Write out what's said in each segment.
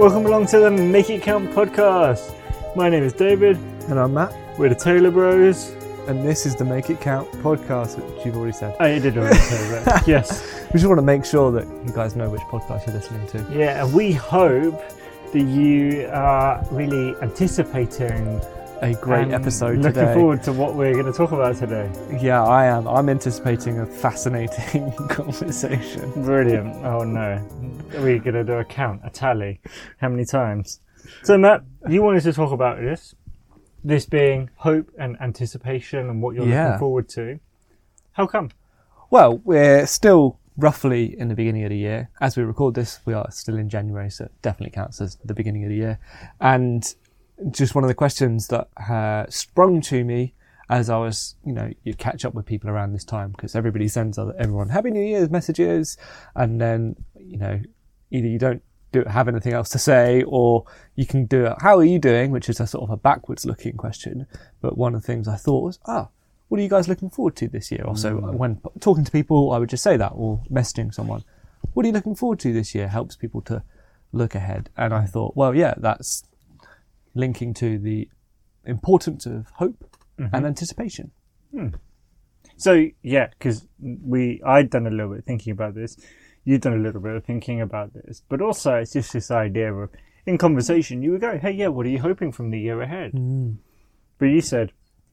Welcome along to the Make It Count podcast. My name is David. And I'm Matt, We're the Taylor Bros. and this is the Make It Count podcast, which you've already said. Oh, I did already say that. Yes. We just want to make sure that you guys know which podcast you're listening to. Yeah, and we hope that you are really anticipating A great and episode looking today. forward to what we're going to talk about today. Yeah, I am. I'm anticipating a fascinating conversation. Brilliant. Oh no. Are We're going to do a count, a tally. How many times? So, Matt, you wanted to talk about this. This being hope and anticipation and what you're Yeah. looking forward to. How come? Well, we're still roughly in the beginning of the year. As we record this, we are still in January, so it definitely counts as the beginning of the year. And just one of the questions that uh, sprung to me as I was, you know, you catch up with people around this time because everybody sends other, everyone Happy New Year's messages, and then you know, either you don't do have anything else to say, or you can do it. How are you doing? Which is a sort of a backwards looking question. But one of the things I thought was, ah, what are you guys looking forward to this year? Or so when talking to people, I would just say that, or messaging someone, what are you looking forward to this year? Helps people to look ahead. And I thought, well, yeah, that's linking to the importance of hope mm-hmm. and anticipation. Hmm. So yeah, because we I'd done a little bit of thinking about this, you'd done a little bit of thinking about this, but also it's just this idea of in conversation you would go, hey yeah, what are you hoping from the year ahead? Mm. But you said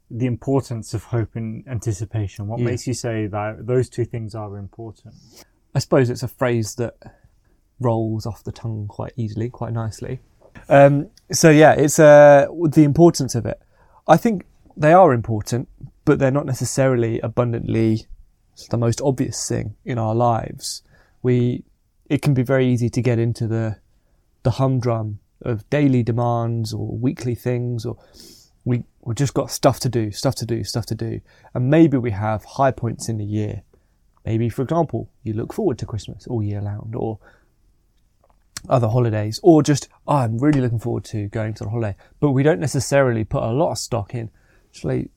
the importance of hope and anticipation. What Yeah. makes you say that those two things are important? I suppose it's a phrase that rolls off the tongue quite easily, quite nicely. Um, so yeah, it's uh, the importance of it. I think they are important, but they're not necessarily abundantly the most obvious thing in our lives. We, it can be very easy to get into the the humdrum of daily demands or weekly things, or we we just got stuff to do, stuff to do, stuff to do, and maybe we have high points in the year Maybe, for example, you look forward to Christmas all year round or other holidays, or just, oh, I'm really looking forward to going to the holiday. But we don't necessarily put a lot of stock in actually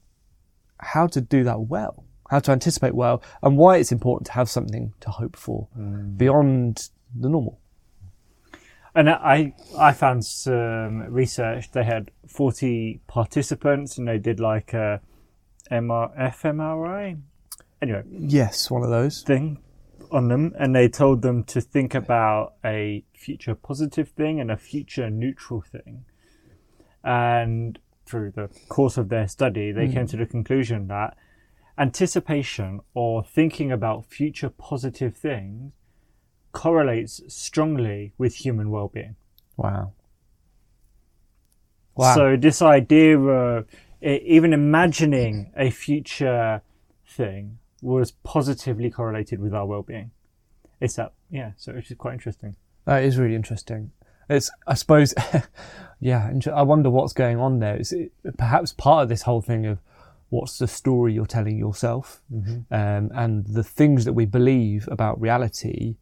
how to do that well, how to anticipate well, and why it's important to have something to hope for mm. beyond the normal. And I I found some research. They had forty participants, and they did like a MR, fMRI. Anyway, Yes, one of those. thing on them and they told them to think about a future positive thing and a future neutral thing. And through the course of their study, they hmm. came to the conclusion that anticipation or thinking about future positive things correlates strongly with human well-being. Wow. Wow. So this idea of even imagining a future thing was positively correlated with our well-being. It's that, yeah. So which is quite interesting. That is really interesting. It's, I suppose, yeah. I wonder what's going on there. Is it perhaps part of this whole thing of what's the story you're telling yourself, um, and the things that we believe about reality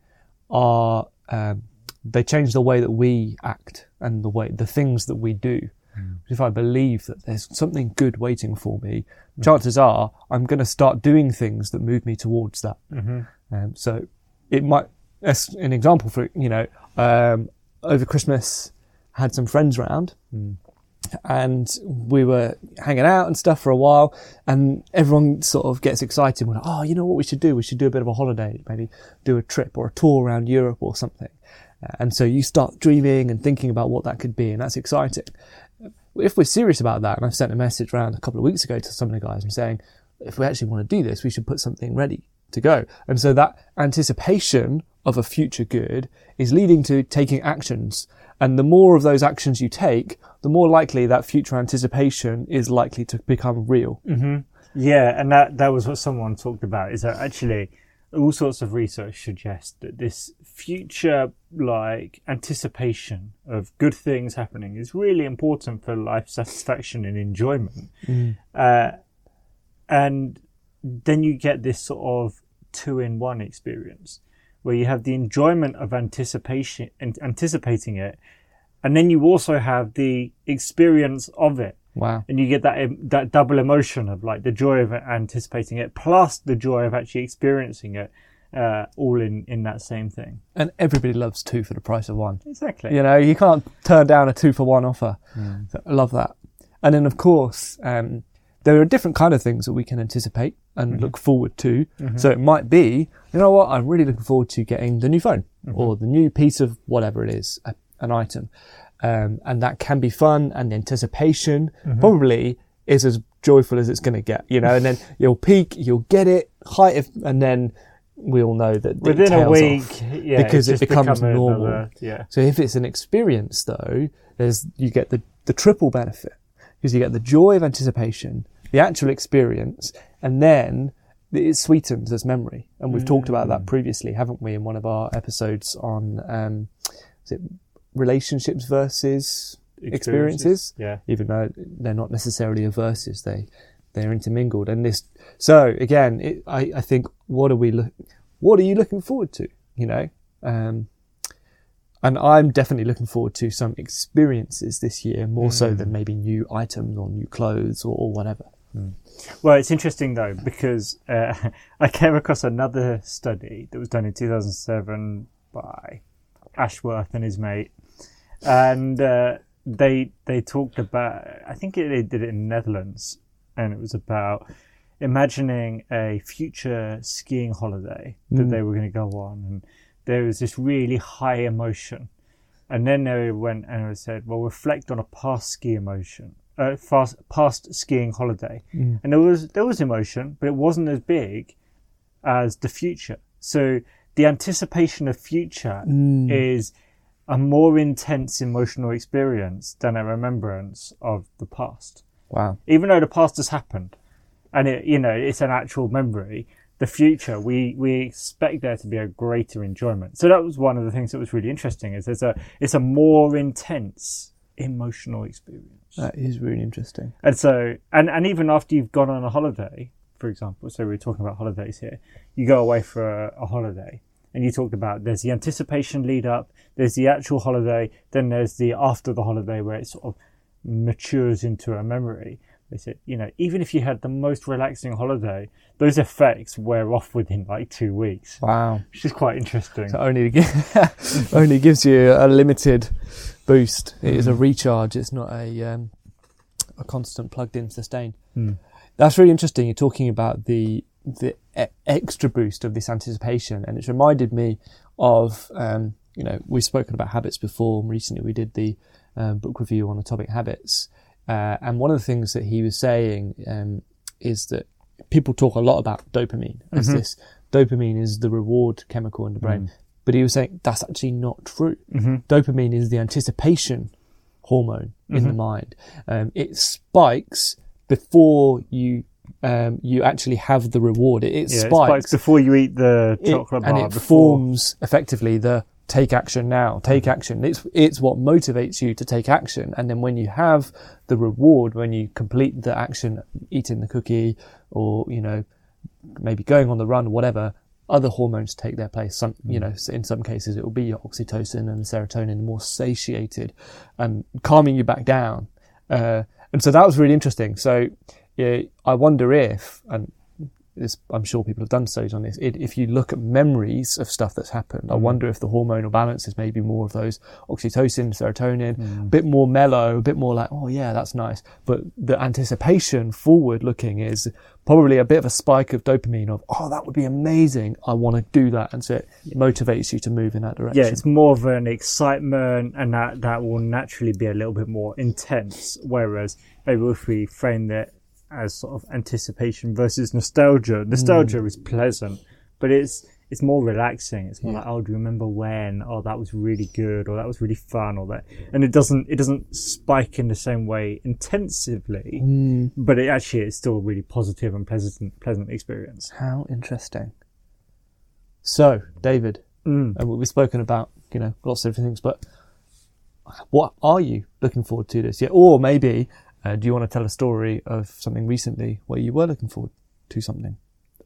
are um, they change the way that we act and the way the things that we do. If I believe that there's something good waiting for me, chances are I'm going to start doing things that move me towards that. Um, so it might, as an example for, you know, um, over Christmas, I had some friends round and we were hanging out and stuff for a while and everyone sort of gets excited. We're like, oh, you know what we should do? We should do a bit of a holiday, maybe do a trip or a tour around Europe or something. Uh, And so you start dreaming and thinking about what that could be and that's exciting. If we're serious about that, and I've sent a message around a couple of weeks ago to some of the guys, I'm saying, if we actually want to do this, we should put something ready to go. And so that anticipation of a future good is leading to taking actions. And the more of those actions you take, the more likely that future anticipation is likely to become real. Mm-hmm. Yeah, and that that was what someone talked about. Is that actually all sorts of research suggest that this future like anticipation of good things happening is really important for life satisfaction and enjoyment. Uh, and then you get this sort of two in one experience where you have the enjoyment of anticipation and anticipating it and then you also have the experience of it Wow. and you get that that double emotion of like the joy of anticipating it plus the joy of actually experiencing it uh, all in in that same thing. And everybody loves two for the price of one. Exactly. You know, you can't turn down a two for one offer. So I love that. And then, of course, um, there are different kind of things that we can anticipate and look forward to. So it might be, you know what, I'm really looking forward to getting the new phone or the new piece of whatever it is, a, an item. Um, and that can be fun and the anticipation probably is as joyful as it's going to get, you know, and then you'll peak, you'll get it, height and then we all know that Within a week, yeah, because it becomes become normal. another- yeah. So if it's an experience though, there's, you get the, the triple benefit because you get the joy of anticipation, the actual experience, and then it sweetens as memory. And we've talked about Mm. that previously, haven't we, in one of our episodes on, um, is it relationships versus experiences? Yeah. Even though they're not necessarily a versus, they, they're intermingled. And this, so again, it, I, I think, what are we look, what are you looking forward to? You know, um, and I'm definitely looking forward to some experiences this year, more so than maybe new items or new clothes or, or whatever. Well, it's interesting though because uh, I came across another study that was done in 2007 by Ashworth and his mate, and uh, they they talked about. I think it, they did it in the Netherlands, and it was about imagining a future skiing holiday that they were going to go on, and there was this really high emotion. And then they went and said, "Well, reflect on a past ski emotion, uh, fast, past skiing holiday." And there was there was emotion, but it wasn't as big as the future. So the anticipation of future is a more intense emotional experience than a remembrance of the past. Wow. Even though the past has happened, and it you know it's an actual memory. The future, we we expect there to be a greater enjoyment. So that was one of the things that was really interesting. Is there's a it's a more intense emotional experience. That is really interesting. And so, and, and even after you've gone on a holiday, for example, so we're talking about holidays here, you go away for a, a holiday and you talked about there's the anticipation lead up, there's the actual holiday, then there's the after the holiday where it sort of matures into a memory. They said, you know, even if you had the most relaxing holiday, those effects wear off within like two weeks, Wow. which is quite interesting. So only only gives you a limited boost. It is a recharge. It's not a um, a constant plugged in sustain. That's really interesting. You're talking about the the e- extra boost of this anticipation, and it's reminded me of um, you know we've spoken about habits before. Recently, we did the um, book review on the topic habits, uh, and one of the things that he was saying um, is that people talk a lot about dopamine as this dopamine is the reward chemical in the brain. But he was saying that's actually not true. Dopamine is the anticipation hormone in the mind. Um, it spikes before you um, you actually have the reward. It, it yeah, it spikes, spikes before you eat the it- chocolate and it before. forms effectively the take action now, take action. It's it's what motivates you to take action, and then when you have the reward, when you complete the action, eating the cookie, or you know maybe going on the run whatever, other hormones take their place. Some, you know, in some cases it will be your oxytocin and serotonin, more satiated and calming you back down. Uh, and so that was really interesting. So yeah, I wonder if, and this, I'm sure people have done studies on this. It, if you look at memories of stuff that's happened, I mm. wonder if the hormonal balance is maybe more of those oxytocin, serotonin, a bit more mellow, a bit more like, oh yeah, that's nice. But the anticipation forward looking is probably a bit of a spike of dopamine of, oh, that would be amazing. I want to do that. And so it motivates you to move in that direction. yeah, it's more of an excitement, and that that will naturally be a little bit more intense. Whereas maybe if we frame it as sort of anticipation versus nostalgia, nostalgia hmm. is pleasant, but it's it's more relaxing. It's more like, oh, do you remember when? Oh, that was really good, or that was really fun, or that, and it doesn't it doesn't spike in the same way intensively, hmm. but it actually is still a really positive and pleasant pleasant experience. How interesting. So, David, Mm. we've spoken about, you know, lots of different things, but what are you looking forward to this year? Or maybe, uh, do you want to tell a story of something recently where you were looking forward to something?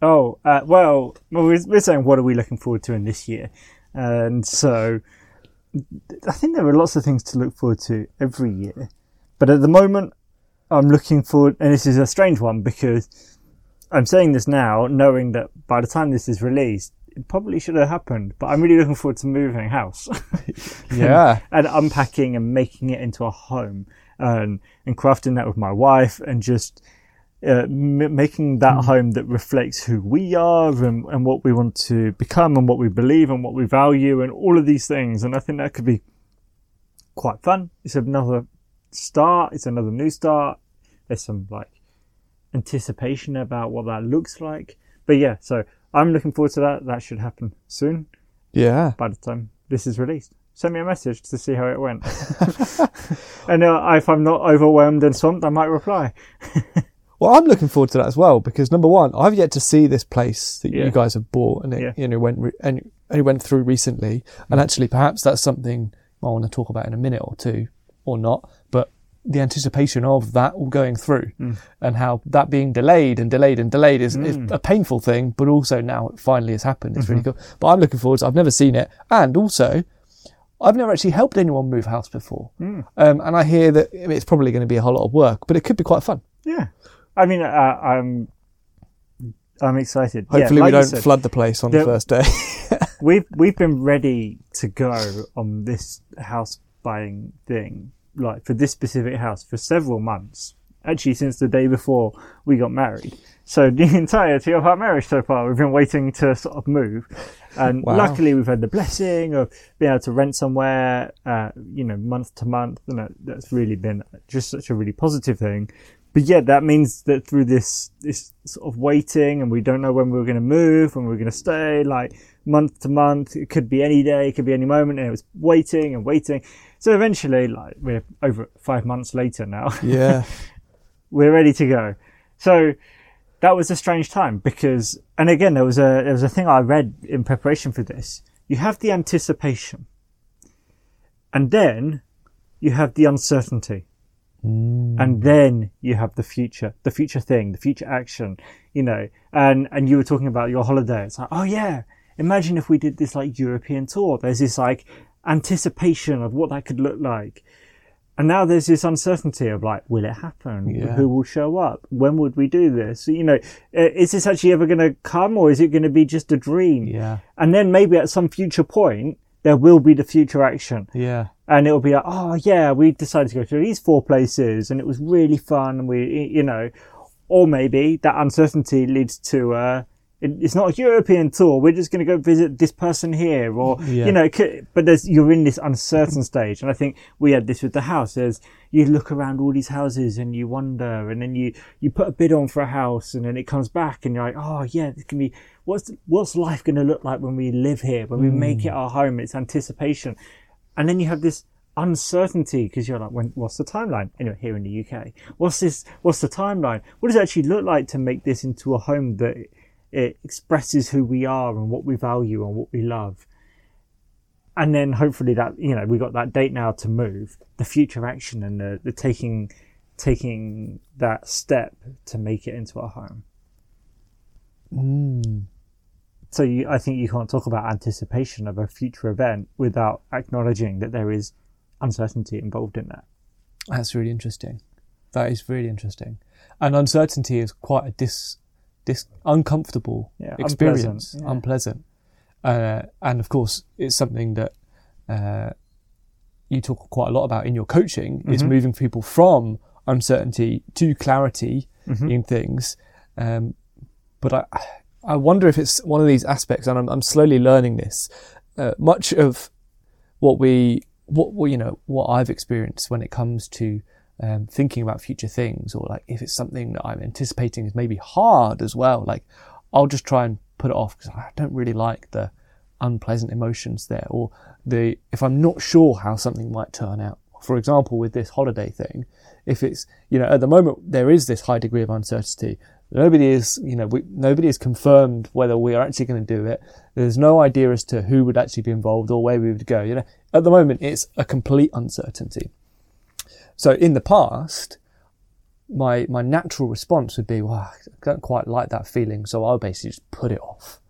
Oh, uh, well, we're, we're saying what are we looking forward to in this year? And so I think there are lots of things to look forward to every year. But at the moment, I'm looking forward, and this is a strange one because I'm saying this now, knowing that by the time this is released, it probably should have happened, but I'm really looking forward to moving house. Yeah. and unpacking and making it into a home and, and crafting that with my wife and just uh, m- making that home that reflects who we are and, and what we want to become and what we believe and what we value and all of these things. And I think that could be quite fun. It's another start. It's another new start. There's some like anticipation about what that looks like. But yeah, so I'm looking forward to that. That should happen soon Yeah. by the time this is released. Send me a message to see how it went. and uh, if I'm not overwhelmed and swamped, I might reply. Well, I'm looking forward to that as well because number one, I've yet to see this place that Yeah. you guys have bought and it Yeah. you know went re- and only went through recently. And mm. actually, perhaps that's something I want to talk about in a minute or two, or not. But the anticipation of that all going through mm. and how that being delayed and delayed and delayed is, is mm. a painful thing, but also now it finally has happened. It's really mm-hmm. cool. But I'm looking forward to I've never seen it. And also, I've never actually helped anyone move house before. Um, and I hear that it's probably going to be a whole lot of work, but it could be quite fun. Yeah. I mean, uh, I'm I'm excited. Yeah, Hopefully, like we don't said, flood the place on the- the first day. We've we've been ready to go on this house buying thing, like for this specific house, for several months. Actually, since the day before we got married. So the entirety of our marriage so far, we've been waiting to sort of move. And Wow. luckily, we've had the blessing of being able to rent somewhere, uh, you know, month to month, and that, that's really been just such a really positive thing. But yeah, that means that through this this sort of waiting, and we don't know when we're going to move, when we're going to stay, like month to month. It could be any day, it could be any moment, and it was waiting and waiting. So eventually, like we're over five months later now, yeah. we're ready to go. So that was a strange time because, and again, there was a there was a thing I read in preparation for this. You have the anticipation, and then you have the uncertainty, hmm. and then you have the future, the future thing, the future action. You know, and and you were talking about your holiday. It's like, oh yeah, imagine if we did this like European tour. There's this like anticipation of what that could look like. And now there's this uncertainty of like, will it happen? Yeah. Who will show up? When would we do this? You know, is this actually ever going to come or is it going to be just a dream? Yeah. And then maybe at some future point, there will be the future action. Yeah. And it'll be like, oh yeah, we decided to go to these four places and it was really fun. And we, you know, or maybe that uncertainty leads to, uh, it- it's not a European tour. We're just going to go visit this person here, or Yeah. you know. could- But there's you're in this uncertain stage, and I think we had this with the house. There's you look around all these houses and you wonder, and then you you put a bid on for a house, and then it comes back, and you're like, oh yeah, this can be. What's what's life going to look like when we live here, when we mm. make it our home? It's anticipation, and then you have this uncertainty because you're like, when, what's the timeline? Anyway, here in the UK, what's this? What's the timeline? What does it actually look like to make this into a home that it expresses who we are and what we value and what we love? And then hopefully that you know we got that date now to move the future action and the, the taking taking that step to make it into a home. Mm. So you, I think you can't talk about anticipation of a future event without acknowledging that there is uncertainty involved in that. That's really interesting. That is really interesting. And uncertainty is quite a dis, dis uncomfortable Yeah, experience, unpleasant, yeah. unpleasant. Uh, and of course, it's something that uh, you talk quite a lot about in your coaching. Mm-hmm. Is moving people from uncertainty to clarity Mm-hmm. in things. Um, but I, I wonder if it's one of these aspects, and I'm, I'm slowly learning this. Uh, much of what we, what you know, what I've experienced when it comes to um, thinking about future things, or like if it's something that I'm anticipating is maybe hard as well. Like I'll just try and put it off because I don't really like the unpleasant emotions there, or the if I'm not sure how something might turn out. For example, with this holiday thing, if it's you know at the moment there is this high degree of uncertainty. Nobody is, you know, we, nobody has confirmed whether we are actually going to do it. There's no idea as to who would actually be involved or where we would go. You know, at the moment it's a complete uncertainty. So in the past, my my natural response would be, well, I don't quite like that feeling, so I'll basically just put it off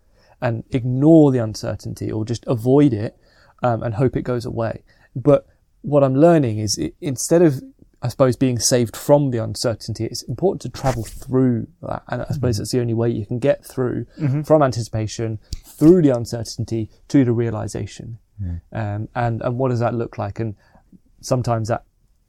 and ignore the uncertainty or just avoid it um, and hope it goes away. But what I'm learning is it, instead of I suppose, being saved from the uncertainty, it's important to travel through that. And I suppose that's the only way you can get through from anticipation through the uncertainty to the realization. Um, and, and what does that look like? And sometimes that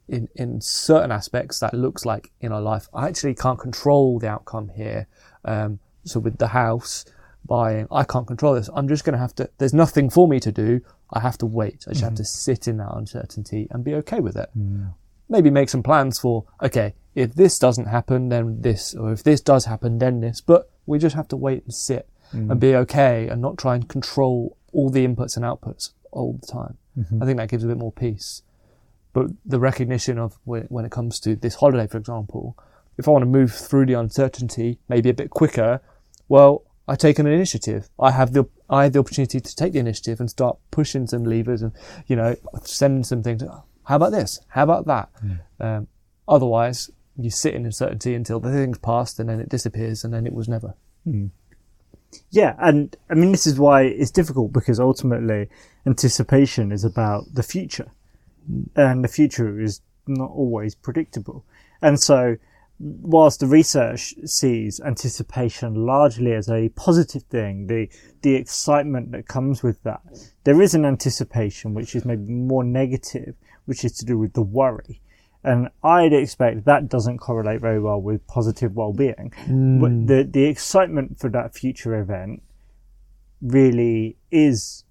in, in certain aspects that looks like in our life, I actually can't control the outcome here. Um, so with the house buying, I can't control this. I'm just going to have to, there's nothing for me to do. I have to wait. I just have mm-hmm. to sit in that uncertainty and be okay with it. Mm. Maybe make some plans for, okay, if this doesn't happen, then this, or if this does happen, then this. But we just have to wait and sit mm. and be okay and not try and control all the inputs and outputs all the time. Mm-hmm. I think that gives a bit more peace. But the recognition of when, it comes to this holiday, for example, if I want to move through the uncertainty, maybe a bit quicker, well, I take an initiative. I have the I have the opportunity to take the initiative and start pushing some levers and you know sending some things. How about this? How about that? Um, otherwise, you sit in uncertainty until the thing's passed and then it disappears and then it was never. Yeah, and I mean this is why it's difficult because ultimately anticipation is about the future, and the future is not always predictable. And so, whilst the research sees anticipation largely as a positive thing, the the excitement that comes with that, there is an anticipation which is maybe more negative, which is to do with the worry. And I'd expect that doesn't correlate very well with positive well-being. But hmm. the the excitement for that future event really is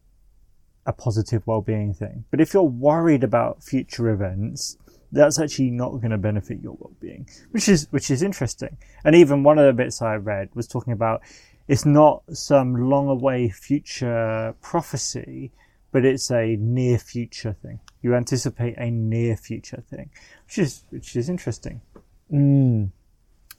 a positive well-being thing. But if you're worried about future events, that's actually not going to benefit your well-being, which is which is interesting. And even one of the bits I read was talking about it's not some long away future prophecy, but it's a near future thing. You anticipate a near future thing, which is which is interesting. Mm.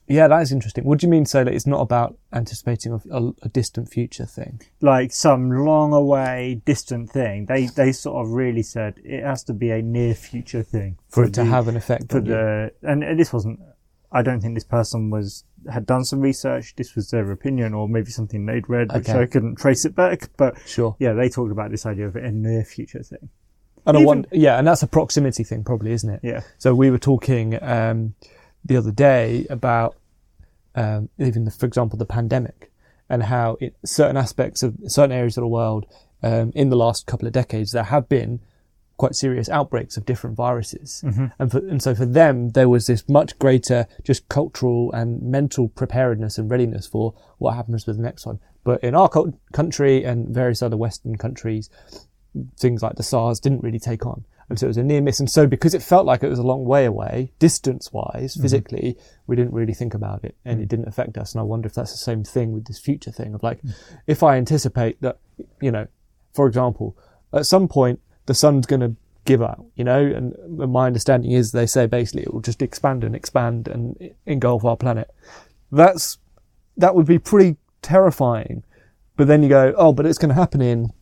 Yeah, that is interesting. What do you mean? So that it's not about anticipating a, a, a distant future thing? Like some long away distant thing. They they sort of really said it has to be a near future thing For it to the- have an effect for on you. the and, this wasn't I don't think this person was had done some research. This was their opinion, or maybe something they'd read, which Okay. I couldn't trace it back. But Sure. yeah, they talked about this idea of a near future thing. And I Even- want, yeah, and that's a proximity thing, probably, isn't it? Yeah, So we were talking um, the other day about um, even, the, for example, the pandemic and how in certain aspects of certain areas of the world um, in the last couple of decades there have been quite serious outbreaks of different viruses, and for, and so for them there was this much greater just cultural and mental preparedness and readiness for what happens with the next one. But in our cult- country and various other Western countries, things like the SARS didn't really take on. And so it was a near miss. And so because it felt like it was a long way away, distance wise, mm-hmm. physically, we didn't really think about it and it mm. didn't affect us. And I wonder if that's the same thing with this future thing of like, mm. if I anticipate that, you know, for example, at some point the sun's going to give out, you know, and my understanding is they say basically it will just expand and expand and engulf our planet. That's, that would be pretty terrifying. But then you go, oh, but it's going to happen in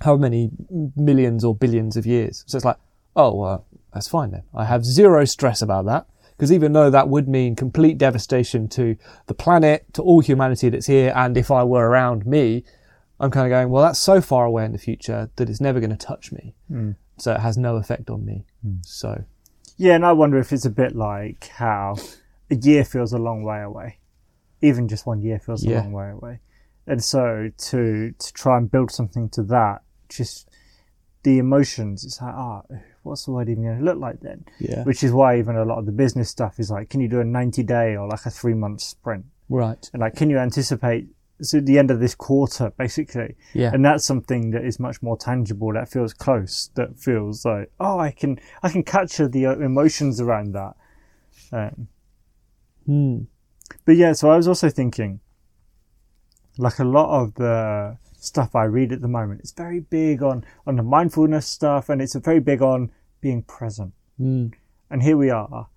how many millions or billions of years. So it's like, oh, well, that's fine then. I have zero stress about that. Because even though that would mean complete devastation to the planet, to all humanity that's here, and if I were around me, I'm kind of going, well, that's so far away in the future that it's never going to touch me. Hmm. So it has no effect on me. Hmm. So, yeah, and I wonder if it's a bit like how a year feels a long way away. Even just one year feels a long way away. And so to to try and build something to that, just the emotions, it's like, ah, what's the word even going to look like then? yeah. Which is why even a lot of the business stuff is like, can you do a 90 day or like a three month sprint? Right. And like, can you anticipate so the end of this quarter, basically? Yeah. And that's something that is much more tangible, that feels close, that feels like, oh, I can, I can capture the uh, emotions around that. Um, Hmm. but yeah, so I was also thinking, like a lot of the stuff I read at the moment, it's very big on on the mindfulness stuff, and it's very big on being present. Hmm. And here we are,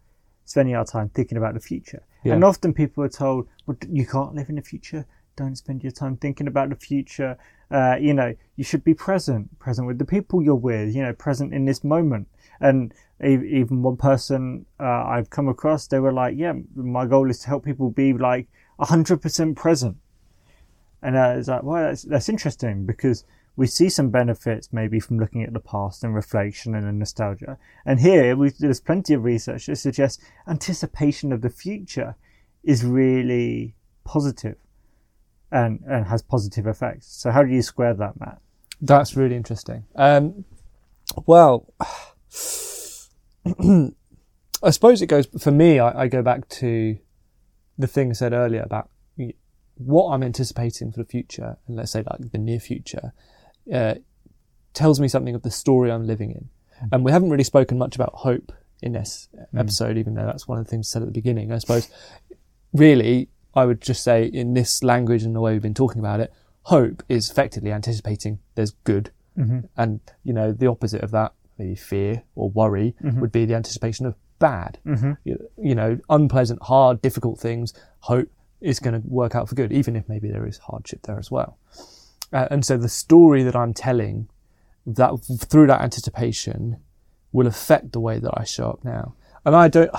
spending our time thinking about the future. Yeah. And often people are told, "Well, you can't live in the future. Don't spend your time thinking about the future. Uh, you know, you should be present, present with the people you're with. You know, present in this moment." And even one person uh, I've come across, they were like, "Yeah, my goal is to help people be like hundred percent present." And uh, it's like, well, that's that's interesting because we see some benefits maybe from looking at the past and reflection and nostalgia. And here there's plenty of research that suggests anticipation of the future is really positive and, and has positive effects. So how do you square that, Matt? That's really interesting. Um, well, I suppose it goes for me. I, I, go back to the thing I said earlier about what I'm anticipating for the future, and let's say like the near future, uh, tells me something of the story I'm living in. Mm. And we haven't really spoken much about hope in this mm. episode, even though that's one of the things said at the beginning. I suppose, really, I would just say in this language and the way we've been talking about it, hope is effectively anticipating there's good. Mm-hmm. And, you know, the opposite of that, maybe fear or worry, mm-hmm. would be the anticipation of bad. Mm-hmm. You, you, know, unpleasant, hard, difficult things. Hope is going to work out for good, even if maybe there is hardship there as well. Uh, and so the story that I'm telling that through that anticipation will affect the way that I show up now. And I don't,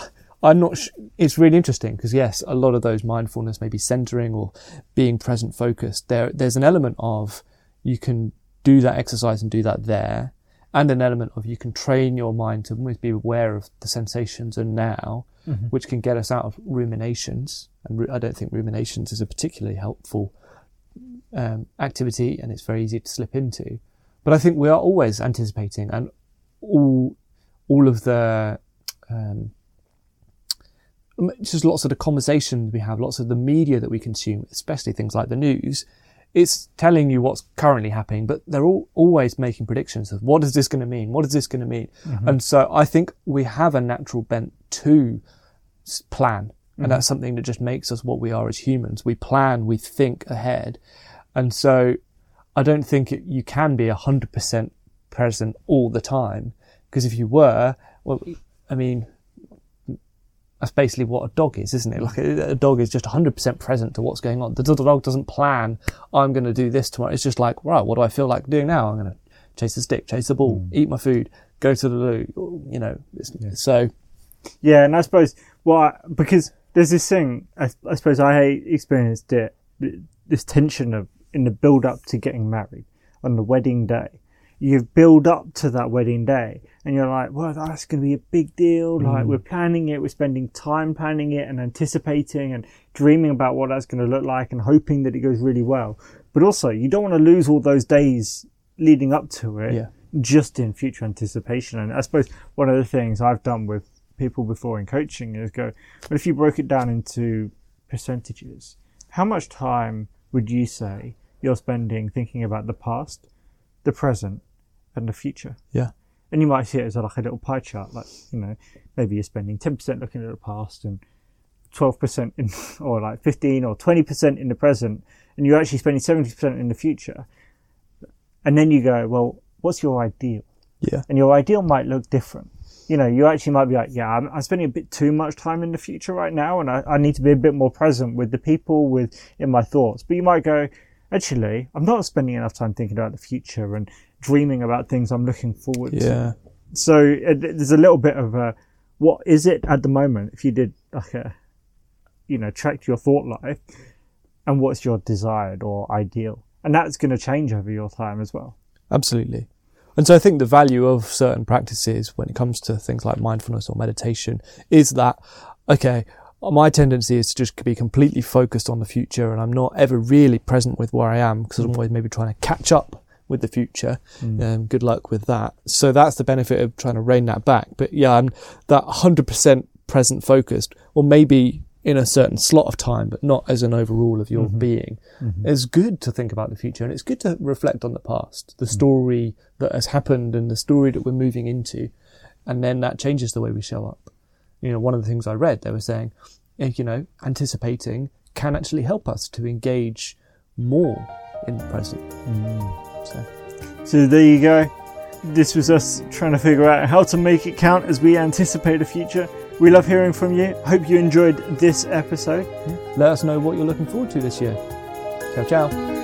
I'm not, sh- it's really interesting because yes, a lot of those mindfulness, maybe centering or being present focused, there, there's an element of you can do that exercise and do that there. And an element of you can train your mind to always be aware of the sensations and now, mm-hmm. which can get us out of ruminations. And I don't think ruminations is a particularly helpful um, activity and it's very easy to slip into. But I think we are always anticipating and all, all of the, um, just lots of the conversations we have, lots of the media that we consume, especially things like the news, it's telling you what's currently happening, but they're all always making predictions of what is this going to mean? What is this going to mean? Mm-hmm. And so I think we have a natural bent to plan. And mm-hmm. that's something that just makes us what we are as humans. We plan, we think ahead. And so I don't think it, you can be 100% present all the time. Because if you were, well, I mean, that's basically what a dog is, isn't it? Like a, a dog is just 100% present to what's going on. The, the dog doesn't plan, I'm going to do this tomorrow. It's just like, right, what do I feel like doing now? I'm going to chase the stick, chase the ball, mm. eat my food, go to the loo, you know. Yeah. So. Yeah, and I suppose, well, because there's this thing, I, I suppose I experienced it, this tension of in the build up to getting married on the wedding day. You build up to that wedding day and you're like, well, that's going to be a big deal. Mm. Like we're planning it, we're spending time planning it and anticipating and dreaming about what that's going to look like and hoping that it goes really well. But also you don't want to lose all those days leading up to it yeah. just in future anticipation. And I suppose one of the things I've done with people before in coaching is go, but if you broke it down into percentages, how much time would you say you're spending thinking about the past, the present, and the future. Yeah. And you might see it as like a little pie chart, like, you know, maybe you're spending 10% looking at the past and 12% in, or like 15 or 20% in the present, and you're actually spending 70% in the future. And then you go, well, what's your ideal? Yeah. And your ideal might look different. You know, you actually might be like, yeah, I'm, I'm spending a bit too much time in the future right now, and I, I need to be a bit more present with the people, with in my thoughts. But you might go, actually, I'm not spending enough time thinking about the future and dreaming about things I'm looking forward yeah. to. So uh, it, there's a little bit of a, what is it at the moment? If you did like a, you know, track your thought life and what's your desired or ideal. And that's going to change over your time as well. Absolutely. And so I think the value of certain practices when it comes to things like mindfulness or meditation is that, okay, my tendency is to just be completely focused on the future and I'm not ever really present with where I am because I'm always maybe trying to catch up with the future. Mm. Um, good luck with that. So that's the benefit of trying to rein that back. But yeah, I'm that 100% present focused or maybe in a certain slot of time, but not as an overall of your mm-hmm. being. Mm-hmm. It's good to think about the future and it's good to reflect on the past, the mm. story that has happened and the story that we're moving into. And then that changes the way we show up you know, one of the things I read, they were saying, eh, you know, anticipating can actually help us to engage more in the present. Mm. So. so there you go. This was us trying to figure out how to make it count as we anticipate the future. We love hearing from you. Hope you enjoyed this episode. Yeah. Let us know what you're looking forward to this year. Ciao, ciao.